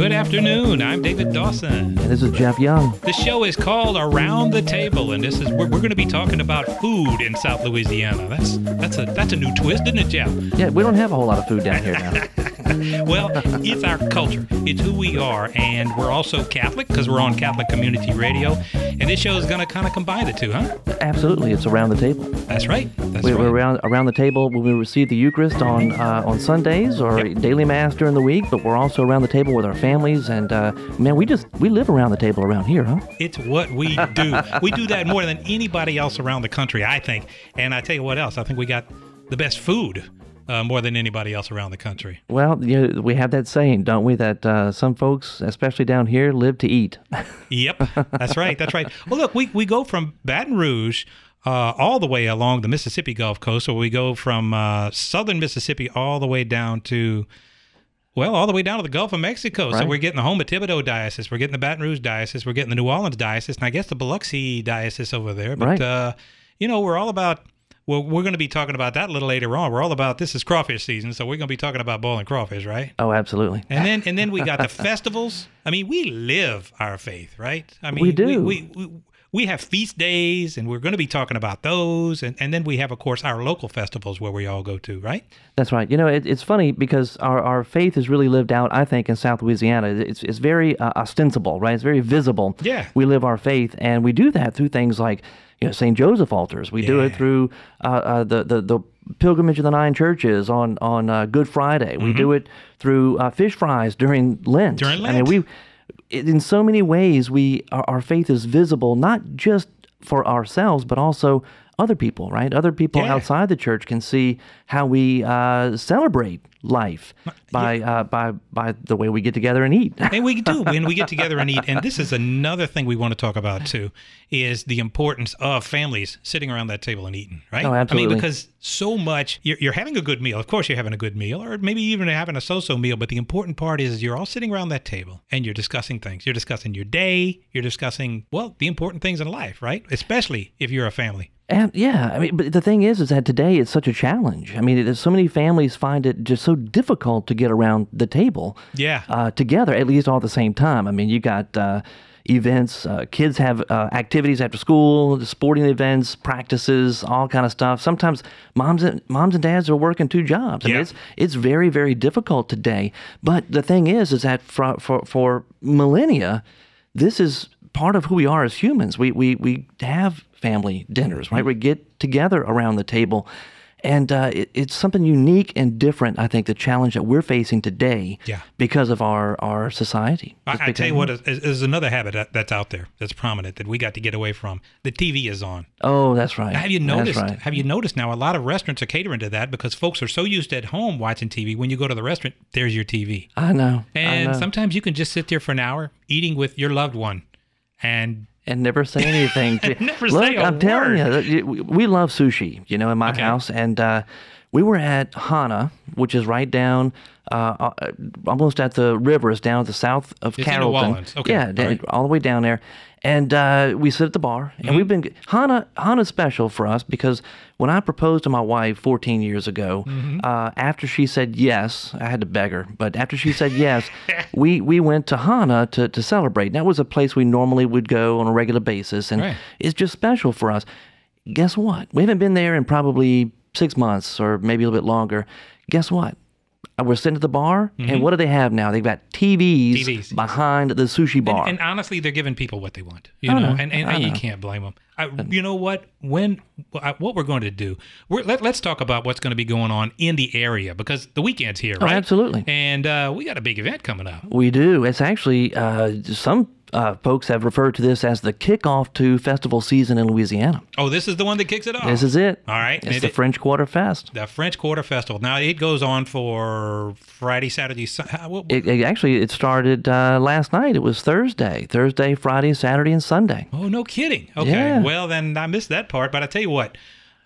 Good afternoon. I'm David Dawson. And this is Jeff Young. The show is called Around the Table, and this is we're, we're going to be talking about food in South Louisiana. That's that's a that's a new twist, isn't it, Jeff? Yeah, we don't have a whole lot of food down here now. well, it's our culture. It's who we are, and we're also Catholic because we're on Catholic Community Radio. And this show is going to kind of combine the two, huh? Absolutely, it's around the table. That's right. That's we, right. We're around around the table when we receive the Eucharist on uh, on Sundays or Yep. daily mass during the week, but we're also around the table with our families. And uh, man, we just we live around the table around here, huh? It's what we do. we do that more than anybody else around the country, I think. And I tell you what else, I think we got the best food uh, more than anybody else around the country. Well, you know, we have that saying, don't we, that uh, some folks, especially down here, live to eat. Yep, that's right. That's right. Well, look, we, we go from Baton Rouge uh, all the way along the Mississippi Gulf Coast, so we go from uh, southern Mississippi all the way down to, well, all the way down to the Gulf of Mexico. So we're getting the Houma-Thibodaux diocese, we're getting the Baton Rouge diocese, we're getting the New Orleans diocese, and I guess the Biloxi diocese over there. But Right. uh, you know, we're all about. Well, we're going to be talking about that a little later on. We're all about this is crawfish season, so we're going to be talking about boiling crawfish, right? oh, absolutely. And then and then we got the festivals. I mean, we live our faith, right? I mean, We do. We, we, we have feast days, and we're going to be talking about those. And, and then we have, of course, our local festivals where we all go to, right? That's right. You know, it, it's funny because our, our faith is really lived out, I think, in South Louisiana. It's, it's very uh, ostensible, right? It's very visible. Yeah. We live our faith, and we do that through things like, you know, St. Joseph altars. We do it through uh, uh, the, the, the pilgrimage of the nine churches on, on uh, Good Friday. We do it through uh, fish fries during Lent. Mm-hmm. During I mean, we, in so many ways, we our, our faith is visible, not just for ourselves, but also other people, right? Other people Yeah. outside the church can see how we uh, celebrate life by uh, by by the way we get together and eat. And we do when we get together and eat. And this is another thing we want to talk about too, is the importance of families sitting around that table and eating, right? Oh, I mean, because so much you're, you're having a good meal. Of course, you're having a good meal, or maybe even having a so-so meal. But the important part is you're all sitting around that table and you're discussing things. You're discussing your day. You're discussing well the important things in life, right? Especially if you're a family. And yeah, I mean, but the thing is, is that today it's such a challenge. I mean, there's so many families find it just so difficult to get around the table. Yeah. Uh, together, at least all at the same time. I mean, you got uh, events, uh, kids have uh, activities after school, sporting events, practices, all kind of stuff. Sometimes moms and moms and dads are working two jobs. I mean, Yeah. it's it's very very difficult today. But the thing is, is that for for, for millennia, this is part of who we are as humans. We we we have family dinners, right? We get together around the table. And uh, it, it's something unique and different, I think, the challenge that we're facing today Yeah. because of our, our society. I, I tell you what is another habit that, that's out there that's prominent that we got to get away from. The TV is on. Oh, that's right. Have you noticed? right. Have you noticed now? A lot of restaurants are catering to that because folks are so used at home watching TV. When you go to the restaurant, there's your TV, I know. I and know. sometimes you can just sit there for an hour eating with your loved one, and and never say anything. Never Look, say a I'm telling word. you, you, we- we love sushi, you know, in my Okay. house. And uh, we were at Hana, which is right down, uh, uh, almost at the river. It's down at the south of It's Carrollton. Okay, Yeah, all right. all the way down there. And uh, we sit at the bar, and we've Mm-hmm. been Hana. Hana's special for us because when I proposed to my wife 14 years ago, Mm-hmm. uh, after she said yes, I had to beg her, but after she said yes, we we went to Hana to to celebrate. That was a place we normally would go on a regular basis, and Right. it's just special for us. Guess what? We haven't been there in probably six months or maybe a little bit longer. Guess what? We're sitting at the bar, and what do they have now? They've got TVs, TVs, behind the sushi bar. and honestly, they're giving people what they want. You know, know, and, and, and you know. can't blame them. I, you know what? When I- what we're going to do? We're, let, let's talk about what's going to be going on in the area because the weekend's here, Oh, right? absolutely. And uh, we got a big event coming up. We do. It's actually uh, some uh, folks have referred to this as the kickoff to festival season in Louisiana. Oh, this is the one that kicks it off. This is it. All right. It's And the it- French Quarter Fest. the French Quarter Festival. Now it goes on for Friday, Saturday, Sun- how- what- It, it actually it started uh, last night. It was Thursday, Thursday, Friday, Saturday, and Sunday. Oh, no kidding. Okay. Yeah. Well, then I missed that part. But I tell you what,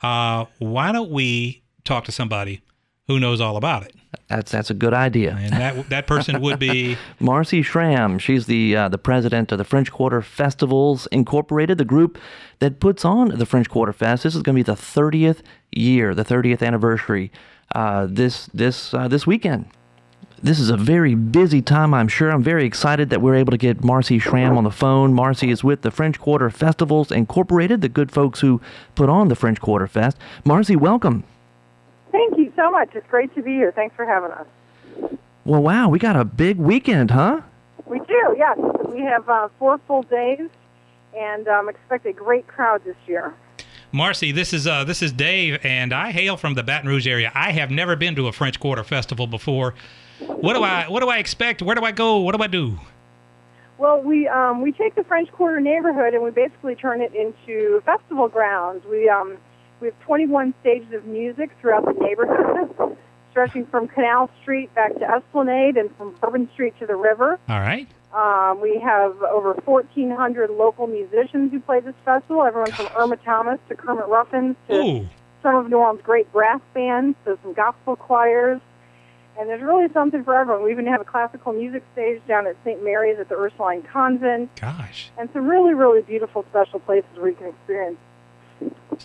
uh, why don't we talk to somebody who knows all about it? That's that's a good idea. And that that person would be Marci Schramm, she's the uh, the president of the French Quarter Festivals Incorporated, the group that puts on the French Quarter Fest. This is going to be the 30th year, the 30th anniversary uh, this this uh, this weekend. This is a very busy time, I'm sure. I'm very excited that we're able to get Marci Schramm on the phone. Marci is with the French Quarter Festivals Incorporated, the good folks who put on the French Quarter Fest. Marci, welcome. Thank you so much. It's great to be here. Thanks for having us. Well, wow, we got a big weekend, huh? We do, yes. We have uh, four full days and um, expect a great crowd this year. Marci, this is uh, this is Dave, and I hail from the Baton Rouge area. I have never been to a French Quarter Festival before. What do I what do I expect? Where do I go? What do I do? Well, we um, we take the French Quarter neighborhood and we basically turn it into festival grounds. We um, we have 21 stages of music throughout the neighborhood, stretching from Canal Street back to Esplanade and from Bourbon Street to the river. All right. Um, we have over 1,400 local musicians who play this festival, everyone from Irma Thomas to Kermit Ruffins to Ooh, some of New Orleans' great brass bands, to some gospel choirs. And there's really something for everyone. We even have a classical music stage down at St. Mary's at the Ursuline Convent, gosh. and some really, really beautiful special places where you can experience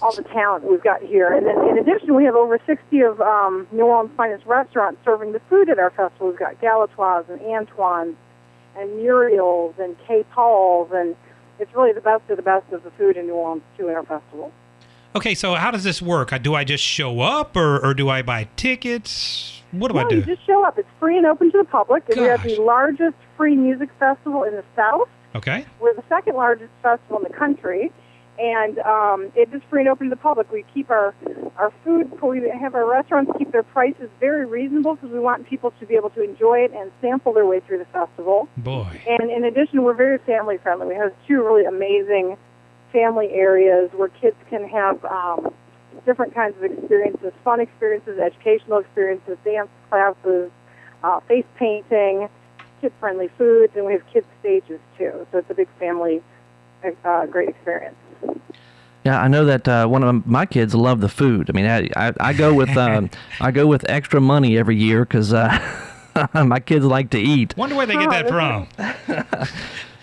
all the talent we've got here. And then in addition, we have over 60 of um, New Orleans' finest restaurants serving the food at our festival. We've got Galatoire's and Antoine's and Muriel's and K. Paul's, and it's really the best of the best of the food in New Orleans, too, in our festival. Okay, so how does this work? Uh, Do I just show up, or, or do I buy tickets? What do no, I do? you just show up. It's free and open to the public. And we have the largest free music festival in the South. Okay. We're the second largest festival in the country, and um, it is free and open to the public. We keep our our food. We have our restaurants keep their prices very reasonable because we want people to be able to enjoy it and sample their way through the festival. Boy. And in addition, we're very family friendly. We have two really amazing family areas where kids can have um, different kinds of experiences, fun experiences, educational experiences, dance classes, uh, face painting, kid-friendly foods, and we have kids stages too. So it's a big family, uh, great experience. Yeah, I know that uh, one of my kids love the food. I mean, I, I, I go with um, I go with extra money every year because uh, my kids like to eat. Wonder where they get that from.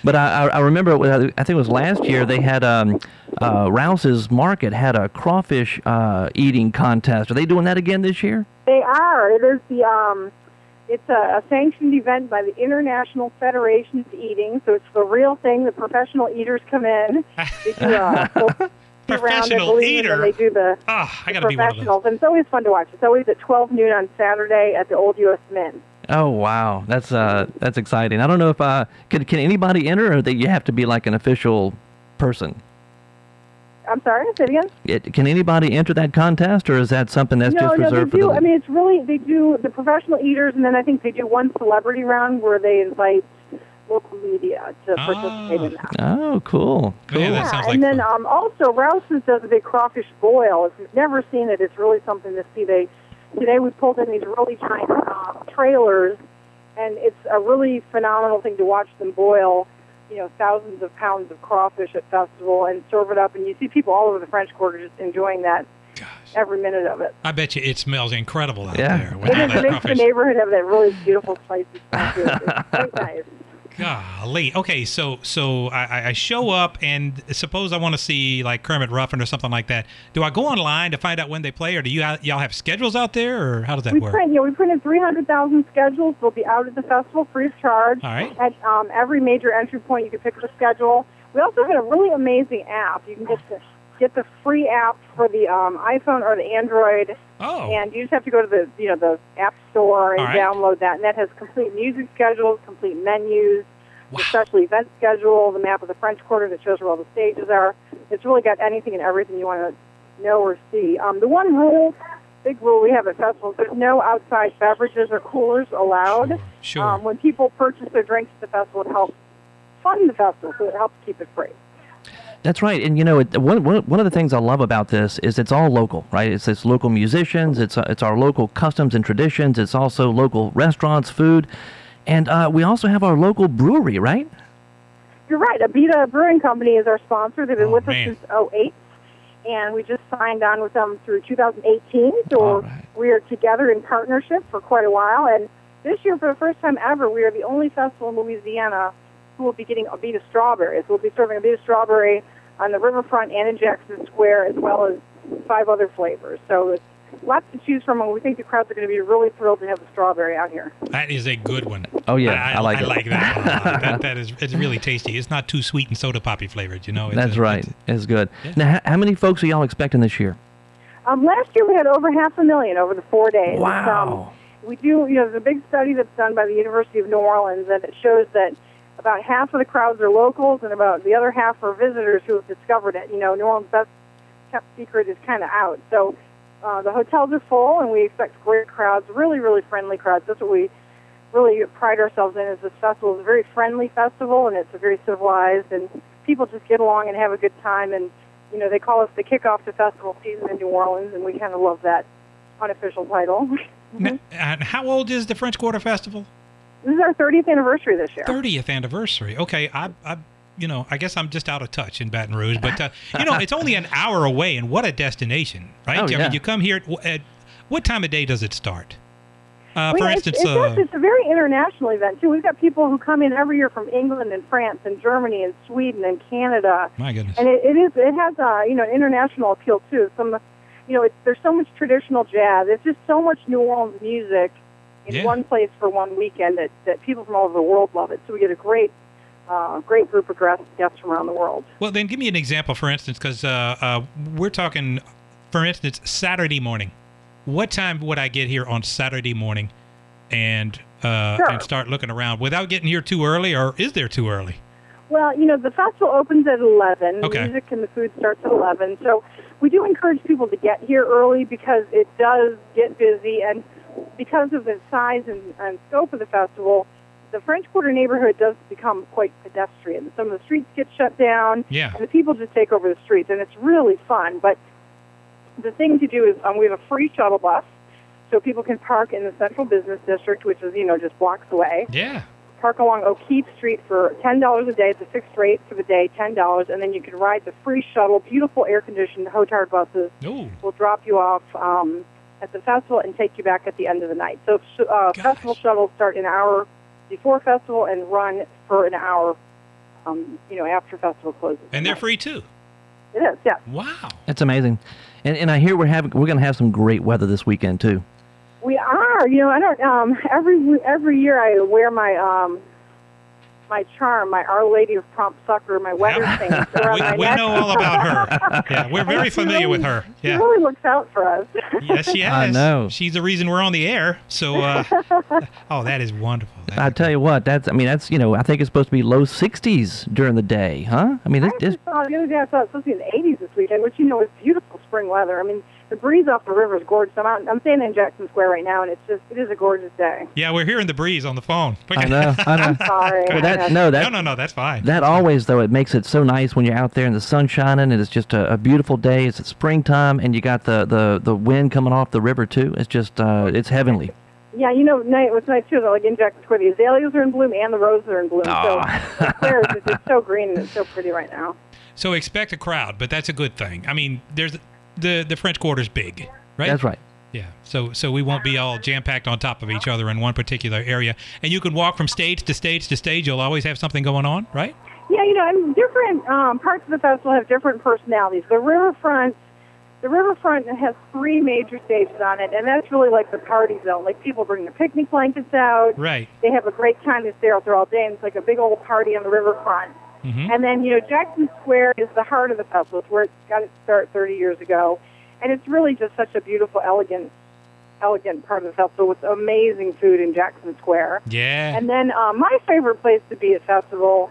But I, I I remember, uh, I think it was last year, they had um, uh, Rouse's Market had a crawfish uh, eating contest. Are they doing that again this year? They are. It is the um, it's a, a sanctioned event by the International Federation of Eating, so it's the real thing. The professional eaters come in. They do a full round, I Professional believe, eater? they do the Ah, I the got to be one of those. professionals, and it's always fun to watch. It's always at 12 noon on Saturday at the Old U.S. Mint. Oh wow, that's uh, that's exciting. I don't know if uh, can can anybody enter, or that you have to be like an official person. I'm sorry, say it again. It, can anybody enter that contest, or is that something that's no, just no, reserved they for do. the? I mean, it's really they do the professional eaters, and then I think they do one celebrity round where they invite local media to participate in that. oh, cool, cool. Yeah, that Yeah, sounds like and then um, also Rouse's does a big crawfish boil. If you've never seen it, it's really something to see. They today we pulled in these really giant uh, trailers, and it's a really phenomenal thing to watch them boil. You know, thousands of pounds of crawfish at festival and serve it up, and you see people all over the French Quarter just enjoying that Gosh. every minute of it. I bet you it smells incredible out Yeah. there. with It all is that it makes the neighborhood have that really beautiful place. smell to. It's quite nice. Golly. Okay, so so I, I- show up and suppose I want to see like Kermit Ruffin or something like that. Do I go online to find out when they play, or do you ha- y'all have schedules out there, or how does that We work? print, yeah, we printed 300,000 schedules. They'll be out at the festival free of charge. All right. At um, every major entry point, you can pick up a schedule. We also have a really amazing app. You can get the get the free app for the um, iPhone or the Android, Oh, and you just have to go to the you know the App Store and right. download that. And that has complete music schedules, complete menus, Wow. the special event schedule, the map of the French Quarter that shows where all the stages are. It's really got anything and everything you want to know or see. Um, the one rule, big rule we have at festivals, there's no outside beverages or coolers allowed. Sure, sure. Um, when people purchase their drinks at the festival, it helps fund the festival, so it helps keep it free. That's right, and you know, it, one, one one of the things I love about this is it's all local, right? It's it's local musicians, it's uh, it's our local customs and traditions, it's also local restaurants, food, and uh, we also have our local brewery, right? You're right. Abita Brewing Company is our sponsor. They've been Oh, with man. us since 08, and we just signed on with them through 2018. So All right. we are together in partnership for quite a while. And this year, for the first time ever, we are the only festival in Louisiana who will be getting Abita strawberries. We'll be serving Abita strawberry on the riverfront and in Jackson Square, as well as five other flavors. So it's lots to choose from, and we think the crowds are going to be really thrilled to have the strawberry out here. That is a good one. Oh, yeah, I, I like I it. like that. a lot. that. That is it's really tasty. It's not too sweet and soda poppy flavored. You know. It's That's a- right. it's- It's good. Yeah. Now, how, how many folks are y'all expecting this year? Um, last year we had over half a million over the four days. Wow. Um, we do, you know, there's a big study that's done by the University of New Orleans, and it shows that about half of the crowds are locals, and about the other half are visitors who have discovered it. You know, New Orleans' best kept secret is kind of out. So uh, the hotels are full, and we expect great crowds, really, really friendly crowds. That's what we really pride ourselves in. Is this festival is a very friendly festival, and it's a very civilized, and people just get along and have a good time. And you know, they call us the kickoff to festival season in New Orleans, and we kind of love that unofficial title. And how old is the French Quarter Festival? This is our 30th anniversary this year. 30th anniversary. Okay, I, I, you know, I guess I'm just out of touch in Baton Rouge, but uh, you know, it's only an hour away, and what a destination, right? Oh, I mean, you come here at, at what time of day does it start? Uh, Well, for yeah, instance, it's, it's, uh, it's a very international event too. We've got people who come in every year from England and France and Germany and Sweden and Canada, my goodness, and it, it is it has uh, you know an international appeal too. Some you know it's, there's so much traditional jazz. It's just so much New Orleans music in Yeah. one place for one weekend that that people from all over the world love it. So we get a great uh, great group of guests from around the world. well, then give me an example, for instance, because uh, uh, we're talking, for instance, Saturday morning. What time would I get here on Saturday morning, and uh, Sure. and start looking around without getting here too early, or is there too early? Well, you know, the festival opens at 11. Okay. The music and the food starts at 11. So we do encourage people to get here early because it does get busy. And because of the size and, and scope of the festival, the French Quarter neighborhood does become quite pedestrian. Some of the streets get shut down, Yeah. and the people just take over the streets. And it's really fun. But the thing to do is um, we have a free shuttle bus. So people can park in the central business district, which is, you know, just blocks away Yeah. park along O'Keefe Street for ten dollars a day. It's a fixed rate for the day, ten dollars, and then you can ride the free shuttle. Beautiful air-conditioned Hotard buses Oh, will drop you off um, at the festival and take you back at the end of the night. So uh, Gosh. festival shuttles start an hour before festival and run for an hour, um, you know, after festival closes. and they're free too. It is, yeah. Wow. that's amazing. And, and I hear we're having we're going to have some great weather this weekend too. We are. You know, I don't. Um, every every year I wear my um, my charm, my Our Lady of Prompt Succor, my weather thing around my we, we neck. know all about her. Yeah, we're very And she familiar with really- her. She really looks out for us. Yes, she has. I know. She's the reason we're on the air. So, uh, oh, that is wonderful. That's I tell you what, that's I mean that's you know I think it's supposed to be low 60s during the day, huh? I mean I it's, actually it's saw the other day I saw it's supposed to be in the 80s this weekend, which you know is beautiful spring weather. I mean, the breeze off the river is gorgeous. I'm out, I'm staying in Jackson Square right now, and it's just it is a gorgeous day. yeah, we're hearing the breeze on the phone. I know I know. Sorry. Well, that no that no, no, no, that's fine. That always, though, it makes it so nice when you're out there and the sun's shining and it's just a, a beautiful day. It's springtime and you got the, the, the wind coming off the river, too. It's just, uh, it's heavenly. Yeah, you know, night what's nice too is like in Jackson Square, the azaleas are in bloom and the roses are in bloom. Aw. So the square is just so green and it's so pretty right now. So expect a crowd, but that's a good thing. I mean, there's the the French Quarter's big, right? That's right. Yeah. So so we won't be all jam packed on top of each other in one particular area, and you can walk from stage to stage to stage. You'll always have something going on, right? Yeah, you know, and different um, parts of the festival have different personalities. The riverfront, the riverfront has three major stages on it, and that's really like the party zone. Like people bring their picnic blankets out. Right. They have a great time to stay out there all day, and it's like a big old party on the riverfront. Hmm And then, you know, Jackson Square is the heart of the festival. It's where it got its start 30 years ago. And it's really just such a beautiful, elegant, elegant part of the festival with amazing food in Jackson Square. Yeah. And then uh, my favorite place to be at festival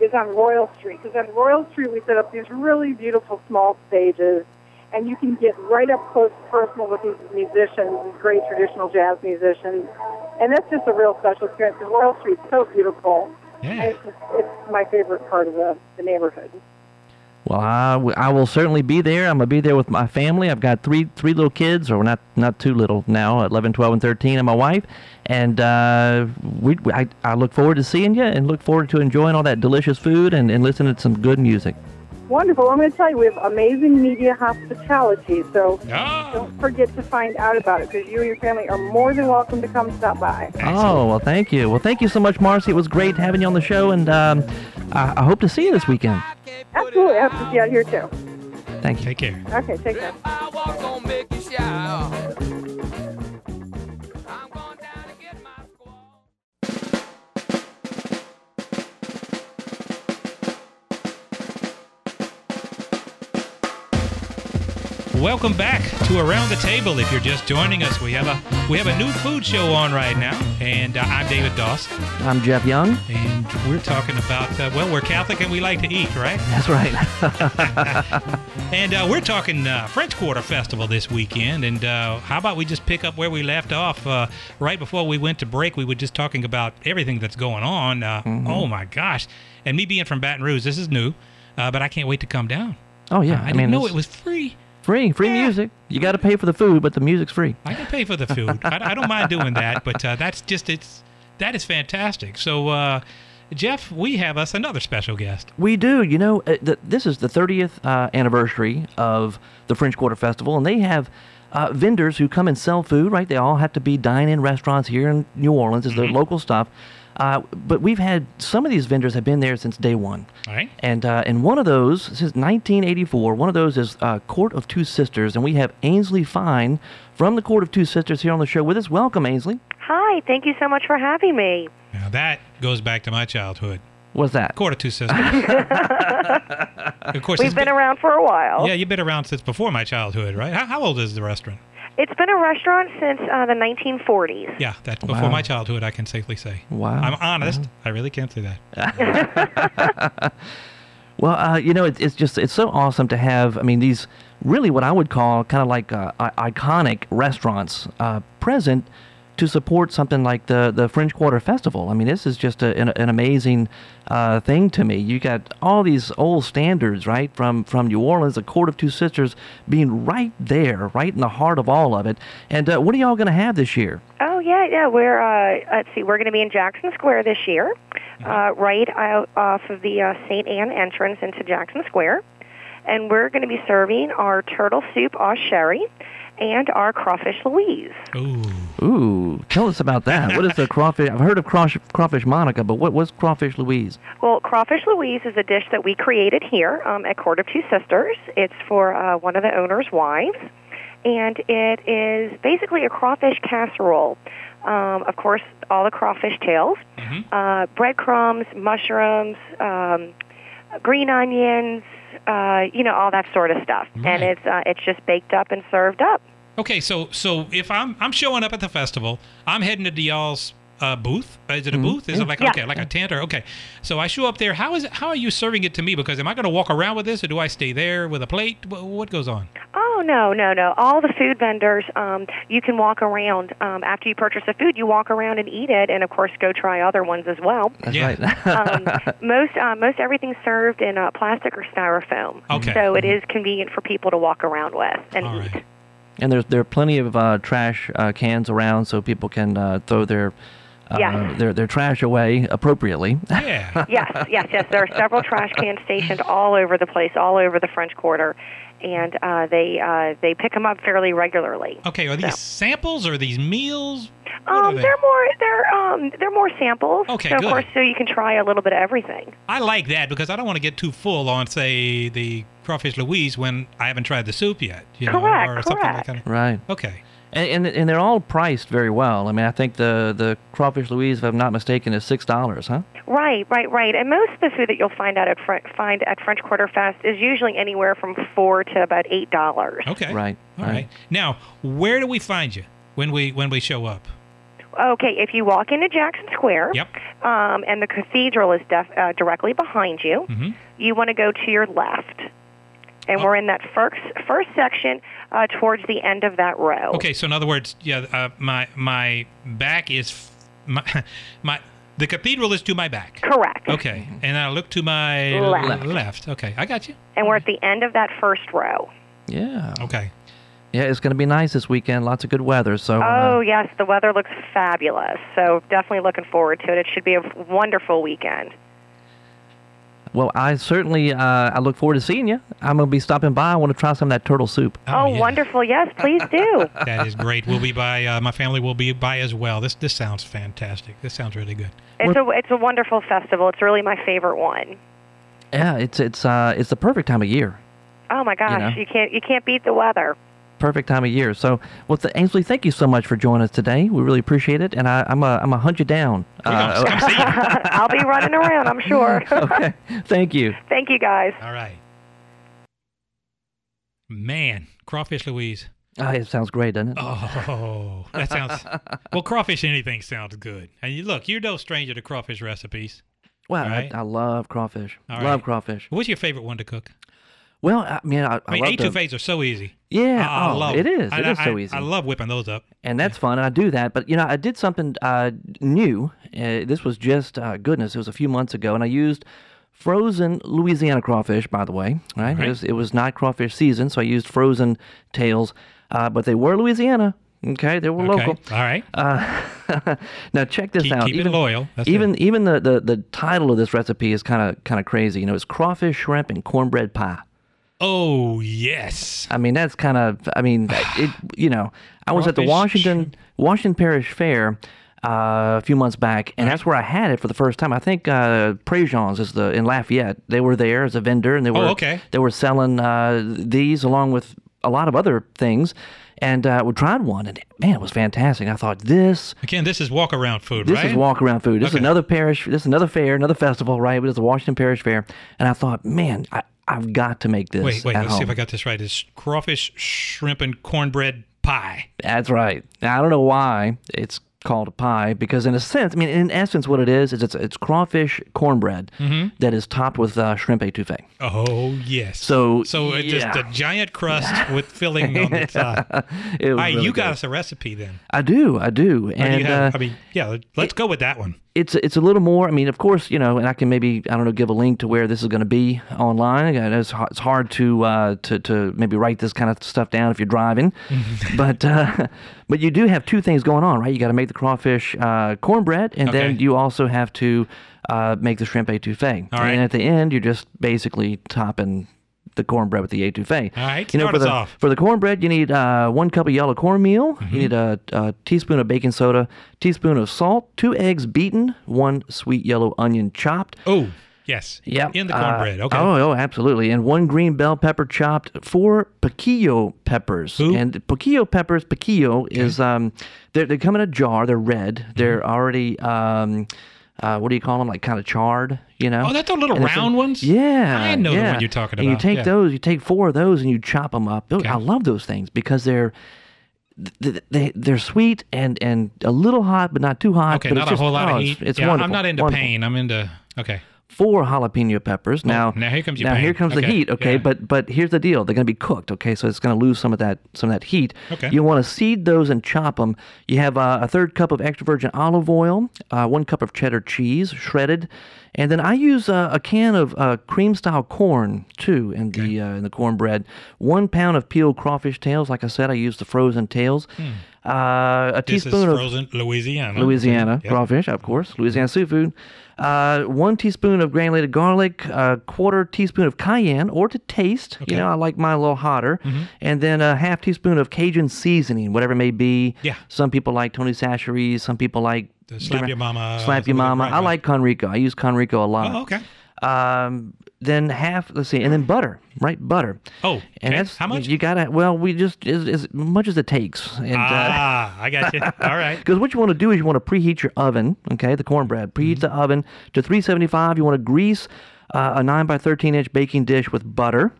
is on Royal Street because on Royal Street we set up these really beautiful small stages, and you can get right up close, personal with these musicians, these great traditional jazz musicians, and that's just a real special experience. Because Royal Street's so beautiful, yeah. it's, it's my favorite part of the, the neighborhood. Well, I, w- I will certainly be there. I'm going to be there with my family. I've got three three little kids, or not not too little now, 11, 12, and 13, and my wife. And uh, we, I, I look forward to seeing you and look forward to enjoying all that delicious food and, and listening to some good music. Wonderful. I'm going to tell you, we have amazing media hospitality, so Oh, don't forget to find out about it because you and your family are more than welcome to come stop by. Oh, well, thank you. Well, thank you so much, Marci. It was great having you on the show, and um, I, I hope to see you this weekend. Absolutely. I hope to see you out here too. Thank you. take care. Okay, take care. Welcome back to Around the Table. If you're just joining us, we have a we have a new food show on right now, and uh, I'm David Doss, I'm Jeff Young. and we're talking about uh, well, we're Catholic and we like to eat, right? That's right. And uh, we're talking uh, French Quarter Festival this weekend. And uh, how about we just pick up where we left off uh, right before we went to break? We were just talking about everything that's going on. Uh, Oh my gosh! And me being from Baton Rouge, this is new, uh, but I can't wait to come down. oh yeah. I, I, didn't know it was free. Free, free Yeah. music. You got to pay for the food, but the music's free. I can pay for the food. I, I don't mind doing that, but uh, that's just it's that is fantastic. So, uh, Jeff, we have us another special guest. We do. You know, uh, th- this is the 30th uh, anniversary of the French Quarter Festival, and they have uh, vendors who come and sell food, right? They all have to be dine-in restaurants here in New Orleans. It's Mm-hmm. the local stuff. Uh, but we've had some of these vendors have been there since day one. All right. And uh, and one of those since 1984, one of those is uh, Court of Two Sisters, and we have Ainsley Fine from the Court of Two Sisters here on the show with us. Welcome, Ainsley. Hi, thank you so much for having me. Now that goes back to my childhood. What's that? Court of Two Sisters. of course, We've it's been around for a while. Yeah, you've been around since before my childhood, right? How, how old is the restaurant? It's been a restaurant since uh, the 1940s. Yeah, that's before Wow. my childhood. I can safely say. Wow. I'm honest. I really can't say that. Well, uh, you know, it, it's just it's so awesome to have. I mean, these really what I would call kind of like uh, i- iconic restaurants uh, present to support something like the the French Quarter Festival. I mean, this is just a, an, an amazing uh, thing to me. You got all these old standards, right, from from New Orleans, the Court of Two Sisters being right there, right in the heart of all of it. And uh, what are y'all going to have this year? Oh yeah, yeah. We're uh, let's see. We're going to be in Jackson Square this year, uh, right out off of the uh, St. Anne entrance into Jackson Square, and we're going to be serving our turtle soup au sherry and our crawfish Louise. Ooh. Ooh, tell us about that. what is the crawfish? I've heard of crawfish, crawfish Monica, but what what's crawfish Louise? Well, crawfish Louise is a dish that we created here um, at Court of Two Sisters. It's for uh, one of the owner's wives, and it is basically a crawfish casserole. Um, of course, all the crawfish tails, uh, breadcrumbs, mushrooms, um, green onions, uh, you know, all that sort of stuff. Right. And it's uh, it's just baked up and served up. Okay, so so if I'm I'm showing up at the festival, I'm heading to y'all's uh, booth. Is it a booth? Is it like Yeah. okay, like a tent or okay? So I show up there. How is it? How are you serving it to me? Because am I going to walk around with this, or do I stay there with a plate? What goes on? Oh no, no, no! All the food vendors, um, you can walk around um, after you purchase the food. You walk around and eat it, and of course, go try other ones as well. That's Yeah. right. um, most uh, most everything's served in uh, plastic or styrofoam. Okay. So it is convenient for people to walk around with and All eat. right. And there's there are plenty of uh, trash uh, cans around, so people can uh, throw their uh, Yes. their their trash away appropriately. Yeah. yes, yes, yes. There are several trash cans stationed all over the place, all over the French Quarter, and uh, they uh, they pick them up fairly regularly. Okay. Are these So- samples? Or these meals? What Um, they? they're more they're um they're more samples. Okay, so of course, so you can try a little bit of everything. I like that because I don't want to get too full on, say, the crawfish Louise when I haven't tried the soup yet. You know, Correct, or something like correct. that. Right. Okay. And, and and they're all priced very well. I mean, I think the the crawfish Louise, if I'm not mistaken, is six dollars, huh? Right, right, right. And most of the food that you'll find out at Fr- find at French Quarter Fest is usually anywhere from four to about eight dollars. Okay. Right, All right. right. Now, where do we find you when we when we show up? Okay, if you walk into Jackson Square, Yep. um, and the cathedral is def- uh, directly behind you, Mm-hmm. you want to go to your left, and Oh. we're in that first first section uh, towards the end of that row. Okay, so in other words, yeah, uh, my my back is f- my my the cathedral is to my back. Correct. Okay, and I look to my Left. left. Okay, I got you. And we're at the end of that first row. Yeah. Okay. Yeah, it's going to be nice this weekend. Lots of good weather. So. Oh uh, yes, the weather looks fabulous. So definitely looking forward to it. It should be a wonderful weekend. Well, I certainly uh, I look forward to seeing you. I'm going to be stopping by. I want to try some of that turtle soup. Oh, yeah. wonderful! Yes, please do. That is great. We'll be by. Uh, my family will be by as well. This this sounds fantastic. This sounds really good. It's a it's a wonderful festival. It's really my favorite one. Yeah, it's it's uh it's the perfect time of year. Oh my gosh, know. you can't you can't beat the weather. Perfect time of year. So, well, th- Ainsley, thank you so much for joining us today. We really appreciate it, and I, I'm a I'm a hunt you down. Uh, Come see you. I'll be running around, I'm sure. okay, thank you. Thank you, guys. All right. Man, crawfish Louise. Oh, it sounds great, doesn't it? Oh, that sounds. well, crawfish anything sounds good. And you look, you're no stranger to crawfish recipes. Well, all right. I, I love crawfish. All love right. crawfish. What's your favorite one to cook? Well, I mean, I, I, I mean, love the- etouffees are so easy. Yeah, I, I oh, love it is. I, It is so easy. I love whipping those up. and that's fun. And I do that, but you know, I did something uh, new. Uh, this was just uh, goodness. It was a few months ago, and I used frozen Louisiana crawfish. By the way, right? Right. It was it was not crawfish season, so I used frozen tails, uh, but they were Louisiana. Okay, they were Okay. local. All right. Uh, now check this Keep, out. keep even, it loyal. That's even it. even the, the, the title of this recipe is kind of kind of crazy. You know, it's crawfish, shrimp, and cornbread pie. Oh yes. I mean, that's kind of. I mean, it. You know, I was at the Washington Washington Parish Fair uh, a few months back, and that's where I had it for the first time. I think uh, Préjean's is the in Lafayette. They were there as a vendor, and they were Oh, okay. they were selling uh, these along with a lot of other things. And uh, we tried one, and man, it was fantastic. I thought this Again, this is walk around food, this right? is walk around food. This Okay. is another parish. This is another fair, another festival, right? But it's the Washington Parish Fair, and I thought, man, I, I've got to make this. Wait, wait. Let's see if. I got this right. It's crawfish, shrimp, and cornbread pie. That's right. Now, I don't know why it's called a pie because, in a sense, I mean, in essence, what it is is it's it's crawfish cornbread Mm-hmm. that is topped with uh, shrimp etouffee. Oh yes. So, so it's just a giant crust with filling on the top. It right, really you got us a recipe then. I do, I do, and you have, uh, I mean, yeah. Let's go with that one. It's it's a little more. I mean, of course, you know, and I can maybe I don't know give a link to where this is going to be online. It's hard, it's hard to uh, to to maybe write this kind of stuff down if you're driving, but uh, but you do have two things going on, right? You got to make the crawfish uh, cornbread, and then you also have to uh, make the shrimp etouffee. All right. And at the end, you're just basically topping the cornbread with the etouffee. All right, You know, start for us the off. for the cornbread, you need uh, one cup of yellow cornmeal. Mm-hmm. You need a, a teaspoon of baking soda, teaspoon of salt, two eggs beaten, one sweet yellow onion chopped. Oh yes. Yeah, In the cornbread. okay. Oh, oh, absolutely. And one green bell pepper chopped, four piquillo peppers. Who? And piquillo peppers, piquillo is um, they they come in a jar. They're red. Mm-hmm. They're already um, uh, what do you call them? Like kind of charred, you know? Oh, that's the little And it's a- round ones? Yeah, I know the one you're talking about. And you take yeah. those, you take four of those, and you chop them up. Okay. I love those things because they're they they're sweet and and a little hot, but not too hot. Okay, but not it's a just, whole lot oh, of it's- heat. It's, yeah, wonderful. I'm not into wonderful pain. I'm into. Okay. Four jalapeno peppers. Now, now here comes now pain. here comes the heat. Okay, yeah. but but here's the deal: they're going to be cooked. Okay, so it's going to lose some of that some of that heat. Okay. You want to seed those and chop them. You have uh, a third cup of extra virgin olive oil, uh, one cup of cheddar cheese shredded, and then I use uh, a can of uh, cream style corn too in the uh, in the cornbread. One pound of peeled crawfish tails. Like I said, I use the frozen tails. Uh, a Hmm. This is teaspoon of frozen Louisiana. Louisiana Yep. crawfish, of course, Louisiana seafood. Uh, one teaspoon of granulated garlic, a quarter teaspoon of cayenne, or to taste. Okay. You know, I like mine a little hotter. And then a half teaspoon of Cajun seasoning, whatever it may be. Yeah. Some people like Tony Chachere's. Some people like Slap Your Mama, Slap Your Mama. right, I right. like Konriko. I use Konriko a lot. Oh, okay. Um, then half. Let's see, and then butter. Right, butter. Oh, And okay. that's How much? You gotta. Well, we just as, as much as it takes. And, uh, ah, I got you. All right. because what you want to do is you want to preheat your oven, okay, the cornbread. Preheat the oven to 375. You want to grease uh, a 9 by 13 inch baking dish with butter.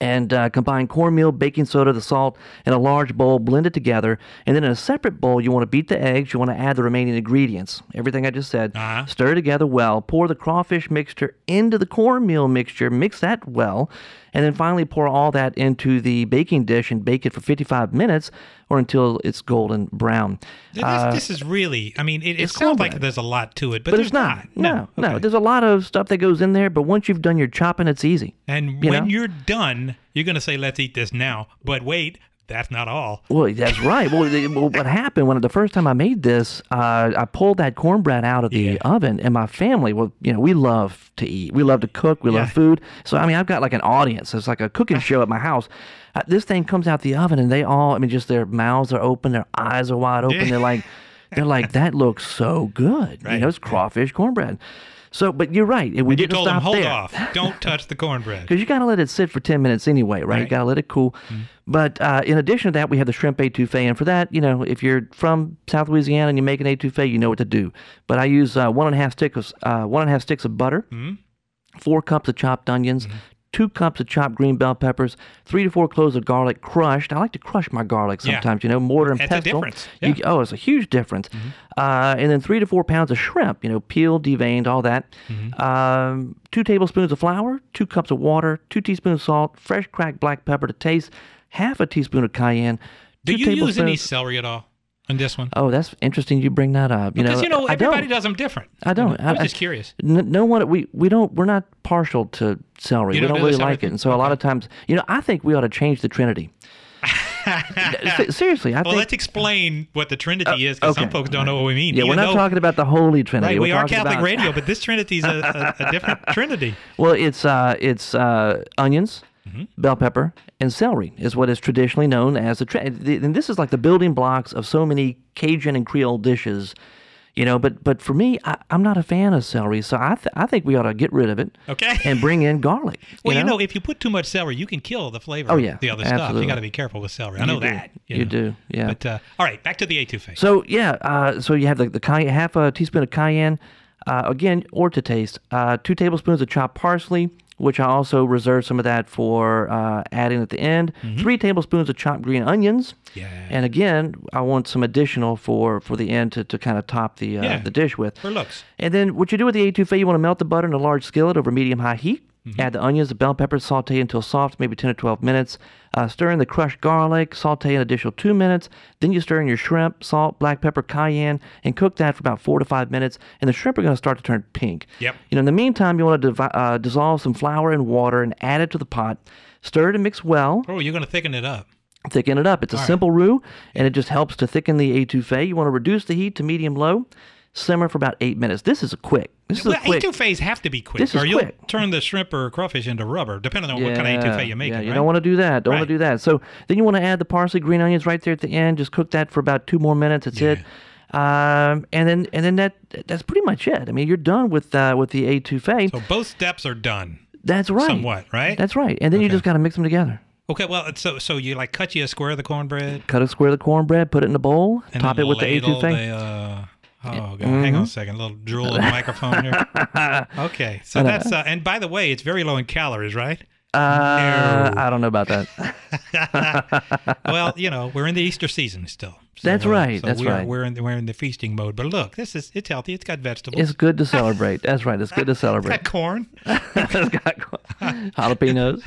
And uh, combine cornmeal, baking soda, the salt in a large bowl, blend it together. And then in a separate bowl, you want to beat the eggs. You want to add the remaining ingredients. Everything I just said. Uh-huh. Stir together well. Pour the crawfish mixture into the cornmeal mixture. Mix that well. And then finally pour all that into the baking dish and bake it for 55 minutes or until it's golden brown. This, Uh, this is really. I mean, it, it sounds like there's a lot to it, but, but there's it's not. No, no. Okay. There's a lot of stuff that goes in there, but once you've done your chopping, it's easy. And you when know? you're done, you're gonna say, "Let's eat this now." But wait, that's not all. Well, that's right. Well, what happened when the first time I made this, uh, I pulled that cornbread out of the Yeah. oven, and my family, well, you know, we love to eat. We love to cook. We Yeah. love food. So, I mean, I've got like an audience. It's like a cooking show at my house. Uh, this thing comes out the oven, and they all, I mean, just their mouths are open, their eyes are wide open. They're like, they're like, that looks so good. You know, it's crawfish cornbread. So, but you're right. We And you told them, hold there. off. Don't touch the cornbread. because you got to let it sit for 10 minutes anyway, right? You Right. Mm-hmm. got to let it cool. But uh, in addition to that, we have the shrimp etouffee. And for that, you know, if you're from South Louisiana and you make an etouffee, you know what to do. But I use uh, one and a half sticks of, uh, one and a half sticks of butter, Mm-hmm. four cups of chopped onions, two cups of chopped green bell peppers, three to four cloves of garlic crushed. I like to crush my garlic Yeah. sometimes, you know, mortar and It's a pestle. difference. Yeah. Mm-hmm. oh, it's a huge difference. Uh, and then three to four pounds of shrimp, you know, peeled, deveined, all that. Mm-hmm. Um, two tablespoons of flour, two cups of water, two teaspoons of salt, fresh cracked black pepper to taste, half a teaspoon of cayenne. Do you use any celery at all on this one? Oh, that's interesting. You bring that up. You Because know, you know everybody does them different. I don't. I was I- just curious. N- no one. We we don't. We're not partial to celery. You we don't don't do really like it, and so a lot of times, you know, I think we ought to change the Trinity. Seriously, I Well, think. let's explain what the Trinity is, because some folks don't know what we mean. yeah, we're not though- talking about the Holy Trinity. Right, we are Catholic about- radio, but this Trinity's a, a, a different Trinity. Well, it's uh, it's uh, onions, Mm-hmm. bell pepper, and celery is what is traditionally known as the. Tri- and this is like the building blocks of so many Cajun and Creole dishes, you know. But but for me, I, I'm not a fan of celery, so I th- I think we ought to get rid of it. Okay. And bring in garlic. Well, you know? know, if you put too much celery, you can kill the flavor Oh, of yeah, the other stuff. You got to be careful with celery. I know You that. You know. do, yeah. But uh, all right, back to the etouffee. So yeah, uh, so you have the, the cayenne, half a teaspoon of cayenne, uh, again, or to taste. Uh, two tablespoons of chopped parsley, which I also reserve some of that for uh, adding at the end. Three tablespoons of chopped green onions. Mm-hmm. Yeah. And again, I want some additional for for the end to, to kind of top the uh, Yeah. the dish with. For looks. And then what you do with the etouffee, you want to melt the butter in a large skillet over medium high heat. Mm-hmm. Add the onions, the bell peppers, saute until soft, maybe 10 to 12 minutes. Uh, stir in the crushed garlic, saute an additional two minutes. Then you stir in your shrimp, salt, black pepper, cayenne, and cook that for about four to five minutes. And the shrimp are going to start to turn pink. Yep. You know, in the meantime, you want to divi- uh, dissolve some flour and water and add it to the pot. Stir it and mix well Oh, you're going to thicken it up. thicken it up. It's a simple roux, and it just helps to thicken the etouffee. You want to reduce the heat to medium low, simmer for about eight minutes. This is a quick. This is Well, a quick. etouffees have to be quick, This is or you'll quick. turn the shrimp or crawfish into rubber, depending on what kind of etouffee you're making. Yeah, you right? don't want to do that. Don't want to do that. So then you want to add the parsley, green onions right there at the end. Just cook that for about two more minutes. That's it. Um, and then and then that that's pretty much it. I mean, you're done with uh, with the etouffee. So both steps are done. that's right. somewhat, right? That's right. And then you just got to mix them together. Okay, well, so so you like cut you a square of the cornbread, Cut a square of the cornbread, put it in a bowl, and top it with the etouffee. the, uh, oh, God, hang on a second, a little drool in the microphone here. Okay, so that's uh, and by the way, it's very low in calories, right? Uh, No. I don't know about that. well, you know, we're in the Easter season still. So, That's uh, right, So that's we're, right. We're in the, we're in the feasting mode. But look, this is it's healthy. It's got vegetables. It's good to celebrate. That's right. It's good to it's celebrate. got corn. it's got jalapenos.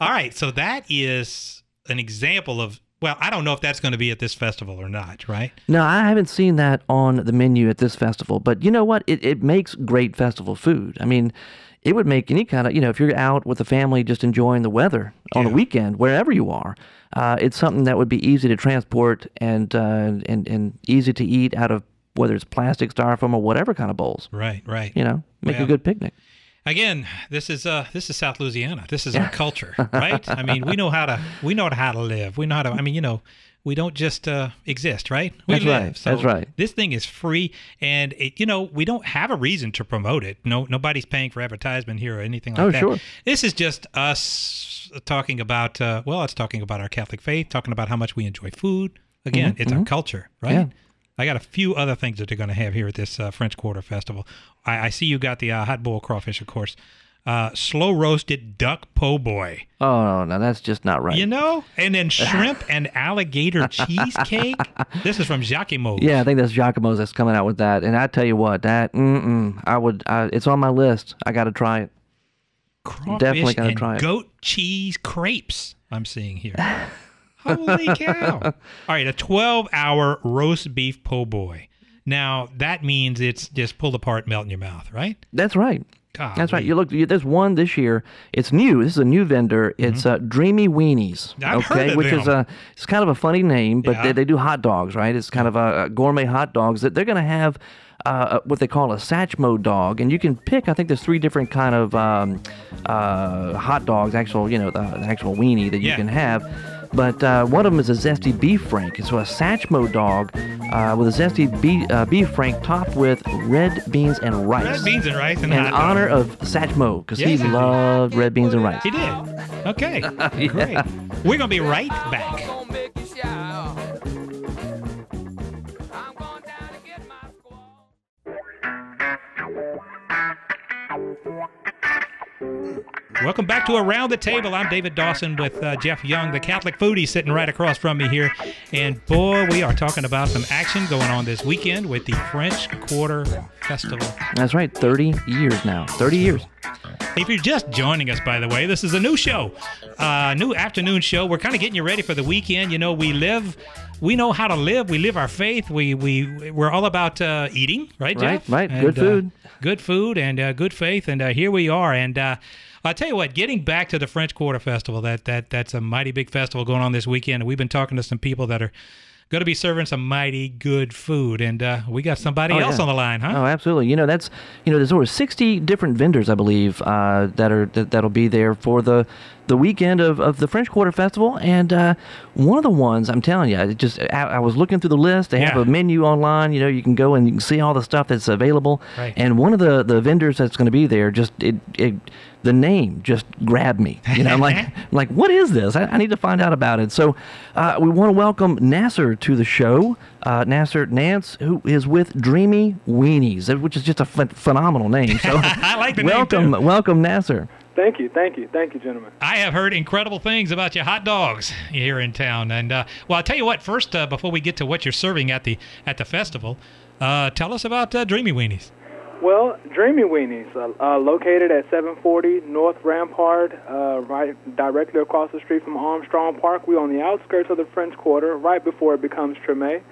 All right, so that is an example of. Well, I don't know if that's going to be at this festival or not, right? No, I haven't seen that on the menu at this festival. But you know what? It, it makes great festival food. I mean, it would make any kind of, you know, if you're out with the family just enjoying the weather on Yeah. the weekend, wherever you are, uh, it's something that would be easy to transport and, uh, and, and easy to eat out of whether it's plastic, styrofoam, or whatever kind of bowls. Right, right. You know, make Well, a good picnic. Again, this is uh this is South Louisiana. This is our culture, right? I mean, we know how to we know how to live. We know how to. I mean, you know, we don't just uh, exist, right? We That's live. right. So That's right. This thing is free, and it, you know, we don't have a reason to promote it. No, nobody's paying for advertisement here or anything like Oh, that. sure. This is just us talking about. Uh, well, it's talking about our Catholic faith, talking about how much we enjoy food. Again, it's our culture, right? Mm-hmm. Yeah. I got a few other things that they're going to have here at this uh, French Quarter Festival. I, I see you got the uh, hot boiled crawfish, of course. Uh, slow roasted duck po' boy. Oh, no, that's just not right. You know, and then shrimp and alligator cheesecake. This is from Jacques-Imo. Yeah, I think that's Jacques-Imo's that's coming out with that. And I tell you what, that mm-mm, I would. I, it's on my list. I got to try it. crawfish definitely gotta try it. goat cheese crepes. I'm seeing here. Holy cow! All right, a 12-hour roast beef po' boy. Now that means it's just pulled apart, melt in your mouth, right? That's right. That's right. You look. You, there's one this year. It's new. This is a new vendor. It's uh, Dreamy Weenies. Mm-hmm. I've okay, which is a. It's kind of a funny name, but Yeah. they, they do hot dogs, right? It's kind of a, a gourmet hot dogs that they're going to have. Uh, what they call a Satchmo dog, and you can pick. I think there's three different kind of um, uh, hot dogs. Actual, you know, the, the actual weenie that you can have. But uh, one of them is a zesty beef frank. So a Satchmo dog uh, with a zesty beef, uh, beef frank topped with red beans and rice. Red beans and rice and in hot dog. honor of Satchmo, because Yes, he loved red beans and rice. He did. Okay. Great. We're going to be right back. Welcome back to Around the Table. I'm David Dawson with uh, Jeff Young, the Catholic foodie, sitting right across from me here. And boy, we are talking about some action going on this weekend with the French Quarter Festival. That's right, 30 years now. 30 years. If you're just joining us, by the way, this is a new show, uh, new afternoon show. We're kind of getting you ready for the weekend. You know, we live, we know how to live. We live our faith. We we we're all about uh, eating, right, Right, Jeff? right. And, Good uh, food. good food, and uh, good faith. And uh, here we are. And uh, I'll tell you what, getting back to the French Quarter Festival, that that that's a mighty big festival going on this weekend. We've been talking to some people that are going to be serving some mighty good food. And uh, we got somebody Oh, else yeah. on the line, huh? Oh, absolutely. You know, that's you know, there's over 60 different vendors, I believe, uh, that are that, that'll be there for the the weekend of, of the French Quarter Festival. And uh, one of the ones, I'm telling you, it just I, I was looking through the list. They have a menu online. You know, you can go and you can see all the stuff that's available. Right. And one of the the vendors that's going to be there, just it it. The name just grabbed me. You know, I'm like, I'm like, what is this? I, I need to find out about it. So, uh, we want to welcome Nasser to the show. Uh, Nasser Nance, who is with Dreamy Weenies, which is just a ph- phenomenal name. So, I like the name, welcome, too. welcome, Nasser. Thank you, thank you, thank you, gentlemen. I have heard incredible things about your hot dogs here in town, and uh, well, I'll tell you what. First, uh, before we get to what you're serving at the at the festival, uh, tell us about uh, Dreamy Weenies. Well, Dreamy Weenies, uh, uh, located at 740 North Rampart, uh, right directly across the street from Armstrong Park. We're on the outskirts of the French Quarter, right before it becomes Treme.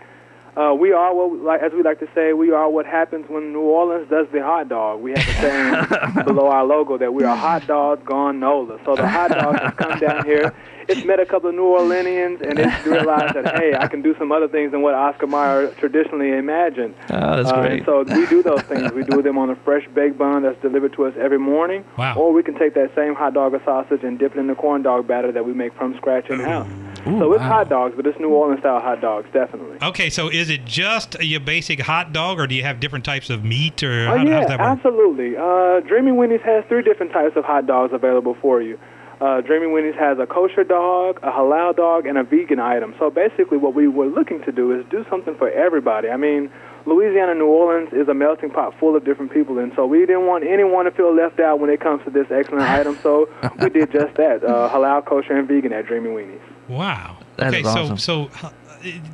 Uh, we are what, like, as we like to say, we are what happens when New Orleans does the hot dog. We have a saying below our logo that we are hot dogs gone NOLA. So the hot dog has come down here. It's met a couple of New Orleanians, and it's realized that hey, I can do some other things than what Oscar Mayer traditionally imagined. Oh, that's Uh, great. and so we do those things. We do them on a fresh baked bun that's delivered to us every morning. Wow. Or we can take that same hot dog or sausage and dip it in the corn dog batter that we make from scratch in the house. So it's hot dogs, but it's New Orleans style hot dogs, definitely. Okay, so is it just your basic hot dog, or do you have different types of meat, or Oh how, yeah, how's that work? absolutely. Uh, Dreamy Weenies has three different types of hot dogs available for you. Uh, Dreamy Weenies has a kosher dog, a halal dog, and a vegan item. So basically, what we were looking to do is do something for everybody. I mean, Louisiana, New Orleans is a melting pot full of different people, and so we didn't want anyone to feel left out when it comes to this excellent item. So we did just that: uh, halal, kosher, and vegan at Dreamy Weenies. Wow. That okay, is so awesome. so uh,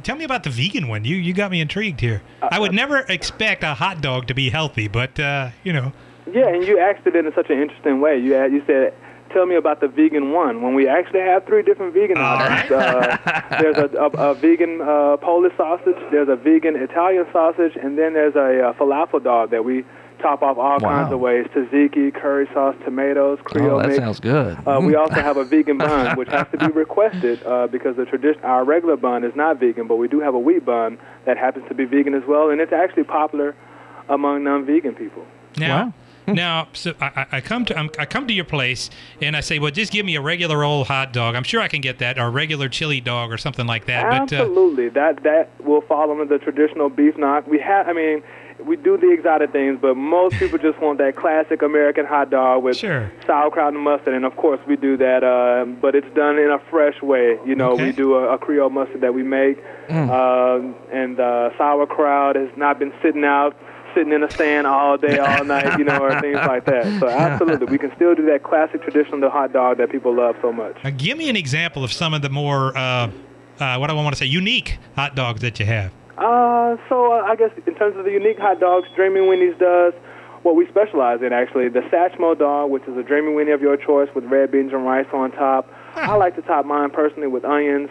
tell me about the vegan one. You you got me intrigued here. I Uh, would never expect a hot dog to be healthy, but uh, you know. Yeah, and you asked it in such an interesting way. You had, you said, "Tell me about the vegan one." When we actually have three different vegan All options. Uh, there's a, a, a vegan uh, Polish sausage, there's a vegan Italian sausage, and then there's a, uh falafel dog that we top off all kinds of ways: tzatziki, curry sauce, tomatoes, Creole Oh, that mix. sounds good. Uh, we also have a vegan bun, which has to be requested uh, because the tradition, our regular bun is not vegan, but we do have a wheat bun that happens to be vegan as well, and it's actually popular among non-vegan people. Now, now, so I, I- come to I'm, I come to your place and I say, well, just give me a regular old hot dog. I'm sure I can get that, or a regular chili dog, or something like that. But uh, Absolutely, that that will fall under the traditional beef knock. We have, I mean, we do the exotic things, but most people just want that classic American hot dog with Sure. sauerkraut and mustard, and of course we do that. Uh, but it's done in a fresh way. You know, Okay. we do a, a Creole mustard that we make, uh, and uh, sauerkraut has not been sitting out. Sitting in a stand all day, all night, you know, or things like that. So absolutely, we can still do that classic traditional the hot dog that people love so much. uh, give me an example of some of the more uh, uh, what do I want to say unique hot dogs that you have. Uh, so uh, I guess in terms of the unique hot dogs, Dreamy Weenies does what we specialize in actually. The Satchmo dog, which is a Dreamy Weenie of your choice with red beans and rice on top. I like to top mine personally with onions,